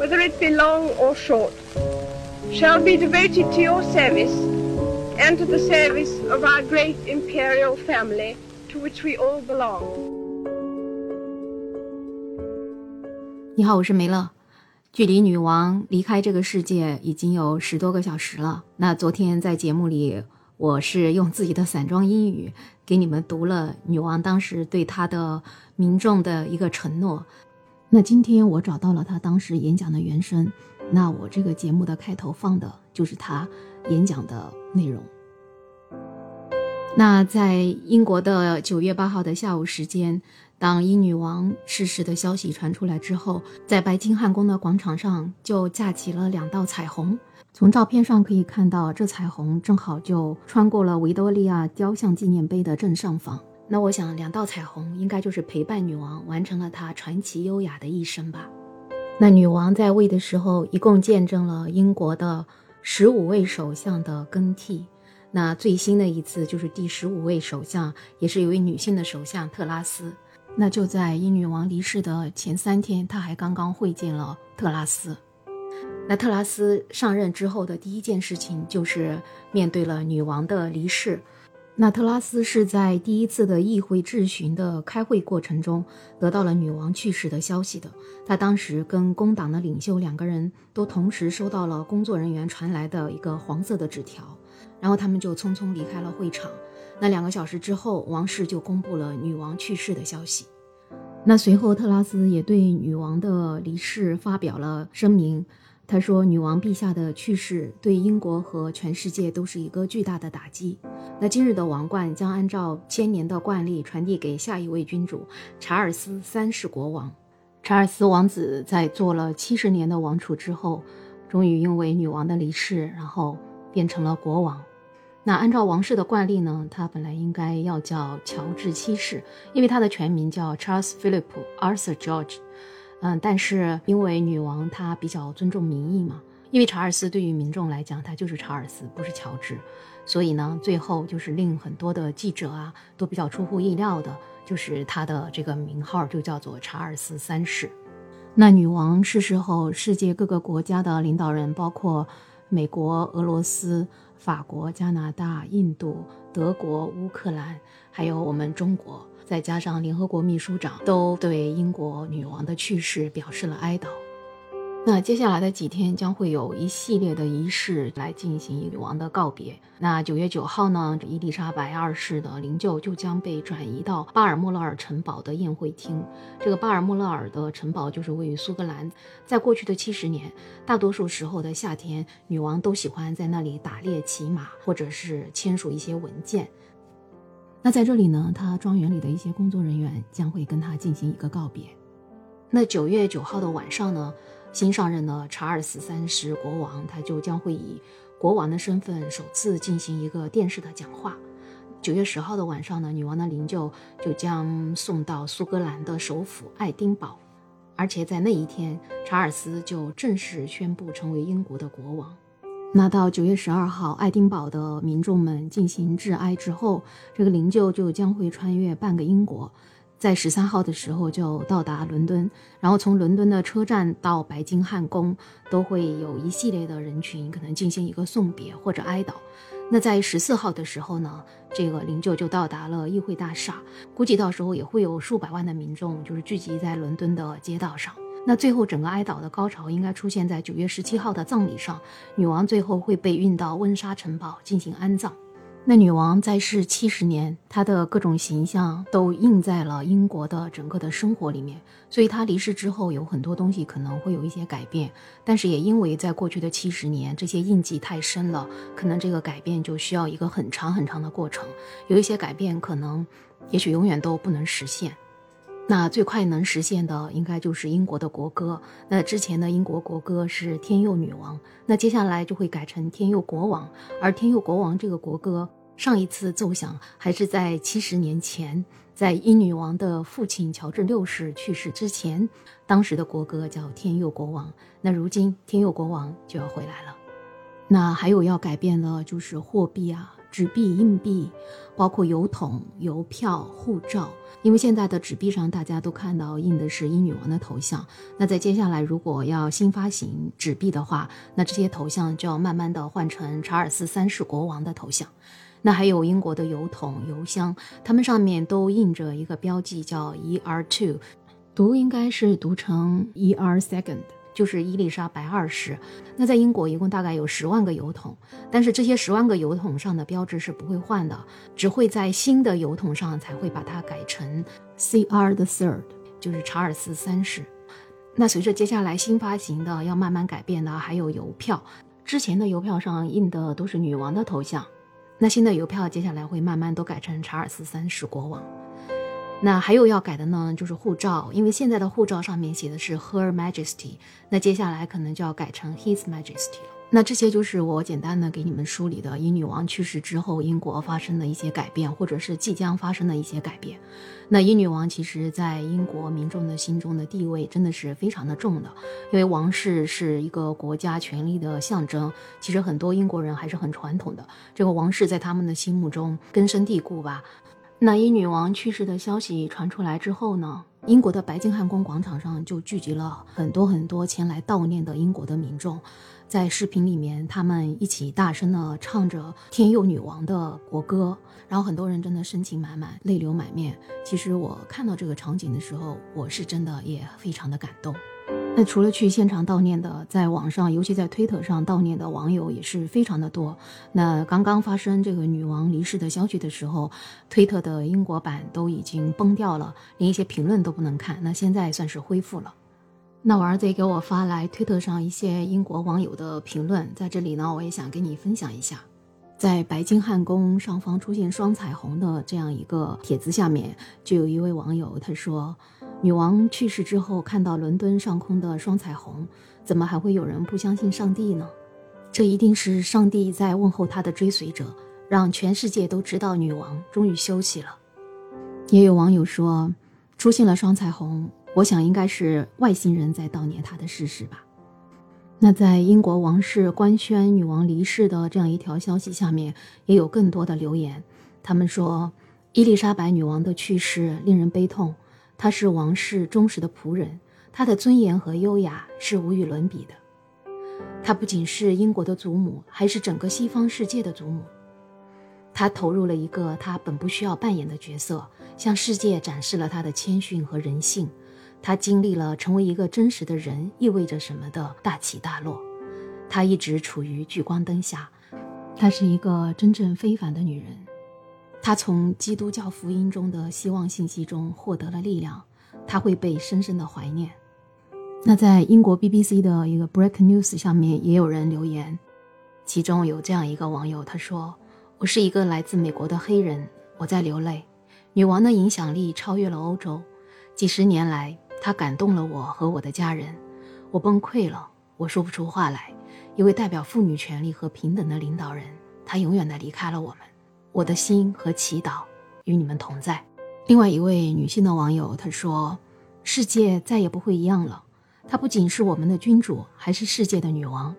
whether it be long or short, shall be devoted to your service and to the service of our great imperial family to which we all belong. 你好，我是梅乐。距离女王离开这个世界已经有十多个小时了。那昨天在节目里，我是用自己的散装英语给你们读了女王当时对她的民众的一个承诺。那今天我找到了他当时演讲的原声，那我这个节目的开头放的就是他演讲的内容。那在英国的九月八号的下午时间。当英女王逝世的消息传出来之后，在白金汉宫的广场上就架起了两道彩虹。从照片上可以看到，这彩虹正好就穿过了维多利亚雕像纪念碑的正上方。那我想，两道彩虹应该就是陪伴女王完成了她传奇优雅的一生吧。那女王在位的时候，一共见证了英国的十五位首相的更替。那最新的一次就是第十五位首相，也是一位女性的首相特拉斯。那就在英女王离世的前三天，他还刚刚会见了特拉斯。那特拉斯上任之后的第一件事情就是面对了女王的离世。那特拉斯是在第一次的议会质询的开会过程中得到了女王去世的消息的。他当时跟工党的领袖两个人都同时收到了工作人员传来的一个黄色的纸条，然后他们就匆匆离开了会场。那两个小时之后，王室就公布了女王去世的消息。那随后，特拉斯也对女王的离世发表了声明。他说：“女王陛下的去世对英国和全世界都是一个巨大的打击。那今日的王冠将按照千年的惯例传递给下一位君主查尔斯三世国王。查尔斯王子在做了七十年的王储之后，终于因为女王的离世，然后变成了国王。”那按照王室的惯例呢，他本来应该要叫乔治七世，因为他的全名叫 Charles Philip Arthur George。嗯，但是因为女王她比较尊重民意嘛，因为查尔斯对于民众来讲他就是查尔斯，不是乔治，所以呢，最后就是令很多的记者啊都比较出乎意料的，就是他的这个名号就叫做查尔斯三世。那女王逝世后，世界各个国家的领导人，包括美国、俄罗斯。法国、加拿大、印度、德国、乌克兰，还有我们中国，再加上联合国秘书长，都对英国女王的去世表示了哀悼。那接下来的几天将会有一系列的仪式来进行女王的告别。那九月九号呢，伊丽莎白二世的灵柩就将被转移到巴尔莫勒尔城堡的宴会厅。这个巴尔莫勒尔的城堡就是位于苏格兰。在过去的七十年，大多数时候的夏天，女王都喜欢在那里打猎、骑马，或者是签署一些文件。那在这里呢，她庄园里的一些工作人员将会跟她进行一个告别。那九月九号的晚上呢？新上任的查尔斯三世国王，他就将会以国王的身份首次进行一个电视的讲话。九月十号的晚上呢，女王的灵柩就将送到苏格兰的首府爱丁堡，而且在那一天，查尔斯就正式宣布成为英国的国王。那到九月十二号，爱丁堡的民众们进行致哀之后，这个灵柩就将会穿越半个英国。在十三号的时候就到达伦敦，然后从伦敦的车站到白金汉宫，都会有一系列的人群可能进行一个送别或者哀悼。那在十四号的时候呢，这个灵柩就到达了议会大厦，估计到时候也会有数百万的民众就是聚集在伦敦的街道上。那最后整个哀悼的高潮应该出现在九月十七号的葬礼上，女王最后会被运到温莎城堡进行安葬。那女王在世七十年，她的各种形象都印在了英国的整个的生活里面，所以她离世之后有很多东西可能会有一些改变，但是也因为在过去的七十年，这些印记太深了，可能这个改变就需要一个很长很长的过程，有一些改变可能也许永远都不能实现。那最快能实现的应该就是英国的国歌。那之前的英国国歌是天佑女王，那接下来就会改成天佑国王。而天佑国王这个国歌，上一次奏响还是在七十年前，在英女王的父亲乔治六世去世之前，当时的国歌叫天佑国王。那如今天佑国王就要回来了。那还有要改变的就是货币啊。纸币、硬币，包括邮筒、邮票、护照。因为现在的纸币上大家都看到印的是英女王的头像，那在接下来如果要新发行纸币的话，那这些头像就要慢慢的换成查尔斯三世国王的头像。那还有英国的邮筒、邮箱，它们上面都印着一个标记叫 E.R. Two，读应该是读成 E.R. Second。就是伊丽莎白二世。那在英国一共大概有十万个邮筒，但是这些十万个邮筒上的标志是不会换的，只会在新的邮筒上才会把它改成 C.R. the Third，就是查尔斯三世。那随着接下来新发行的要慢慢改变的，还有邮票，之前的邮票上印的都是女王的头像，那新的邮票接下来会慢慢都改成查尔斯三世国王。那还有要改的呢，就是护照，因为现在的护照上面写的是 Her Majesty，那接下来可能就要改成 His Majesty 了。那这些就是我简单的给你们梳理的，英女王去世之后英国发生的一些改变，或者是即将发生的一些改变。那英女王其实在英国民众的心中的地位真的是非常的重的，因为王室是一个国家权力的象征。其实很多英国人还是很传统的，这个王室在他们的心目中根深蒂固吧。那英女王去世的消息传出来之后呢，英国的白金汉宫广场上就聚集了很多很多前来悼念的英国的民众，在视频里面，他们一起大声的唱着天佑女王的国歌，然后很多人真的深情满满，泪流满面。其实我看到这个场景的时候，我是真的也非常的感动。那除了去现场悼念的，在网上，尤其在推特上悼念的网友也是非常的多。那刚刚发生这个女王离世的消息的时候，推特的英国版都已经崩掉了，连一些评论都不能看。那现在算是恢复了。那我儿子也给我发来推特上一些英国网友的评论，在这里呢，我也想跟你分享一下。在白金汉宫上方出现双彩虹的这样一个帖子下面，就有一位网友他说。女王去世之后，看到伦敦上空的双彩虹，怎么还会有人不相信上帝呢？这一定是上帝在问候他的追随者，让全世界都知道女王终于休息了。也有网友说，出现了双彩虹，我想应该是外星人在悼念她的逝世吧。那在英国王室官宣女王离世的这样一条消息下面，也有更多的留言，他们说，伊丽莎白女王的去世令人悲痛。她是王室忠实的仆人，她的尊严和优雅是无与伦比的。她不仅是英国的祖母，还是整个西方世界的祖母。她投入了一个她本不需要扮演的角色，向世界展示了她的谦逊和人性。她经历了成为一个真实的人意味着什么的大起大落。她一直处于聚光灯下。她是一个真正非凡的女人。她从基督教福音中的希望信息中获得了力量，她会被深深的怀念。那在英国 BBC 的一个 Break News 下面也有人留言，其中有这样一个网友，他说：“我是一个来自美国的黑人，我在流泪。女王的影响力超越了欧洲，几十年来，她感动了我和我的家人。我崩溃了，我说不出话来。一位代表妇女权利和平等的领导人，他永远的离开了我们。”我的心和祈祷与你们同在。另外一位女性的网友她说：“世界再也不会一样了。她不仅是我们的君主，还是世界的女王。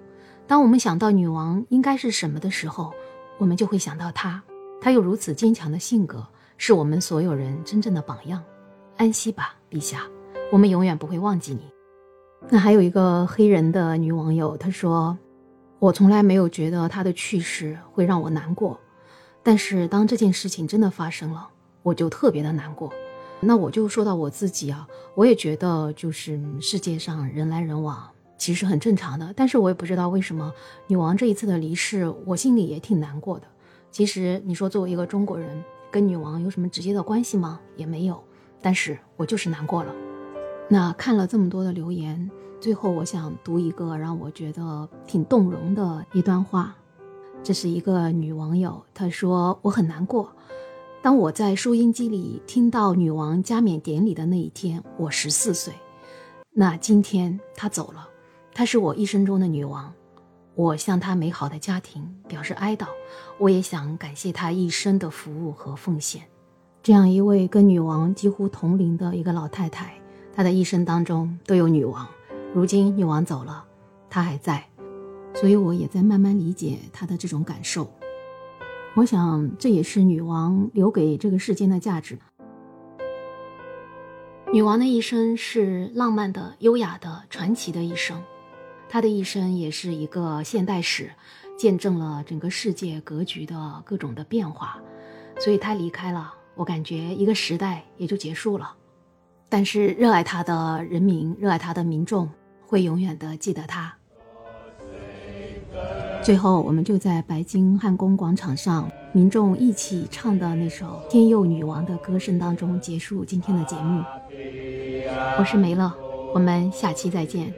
当我们想到女王应该是什么的时候，我们就会想到她。她有如此坚强的性格，是我们所有人真正的榜样。安息吧，陛下，我们永远不会忘记你。”那还有一个黑人的女网友她说：“我从来没有觉得她的去世会让我难过。”但是当这件事情真的发生了，我就特别的难过。那我就说到我自己啊，我也觉得就是世界上人来人往，其实很正常的。但是我也不知道为什么女王这一次的离世，我心里也挺难过的。其实你说作为一个中国人，跟女王有什么直接的关系吗？也没有。但是我就是难过了。那看了这么多的留言，最后我想读一个让我觉得挺动容的一段话。这是一个女网友，她说：“我很难过。当我在收音机里听到女王加冕典礼的那一天，我十四岁。那今天她走了，她是我一生中的女王。我向她美好的家庭表示哀悼，我也想感谢她一生的服务和奉献。这样一位跟女王几乎同龄的一个老太太，她的一生当中都有女王。如今女王走了，她还在。”所以我也在慢慢理解他的这种感受。我想这也是女王留给这个世间的价值。女王的一生是浪漫的、优雅的、传奇的一生，她的一生也是一个现代史，见证了整个世界格局的各种的变化。所以她离开了，我感觉一个时代也就结束了。但是热爱她的人民，热爱她的民众，会永远的记得她。最后，我们就在白金汉宫广场上，民众一起唱的那首《天佑女王》的歌声当中结束今天的节目。我是梅乐，我们下期再见。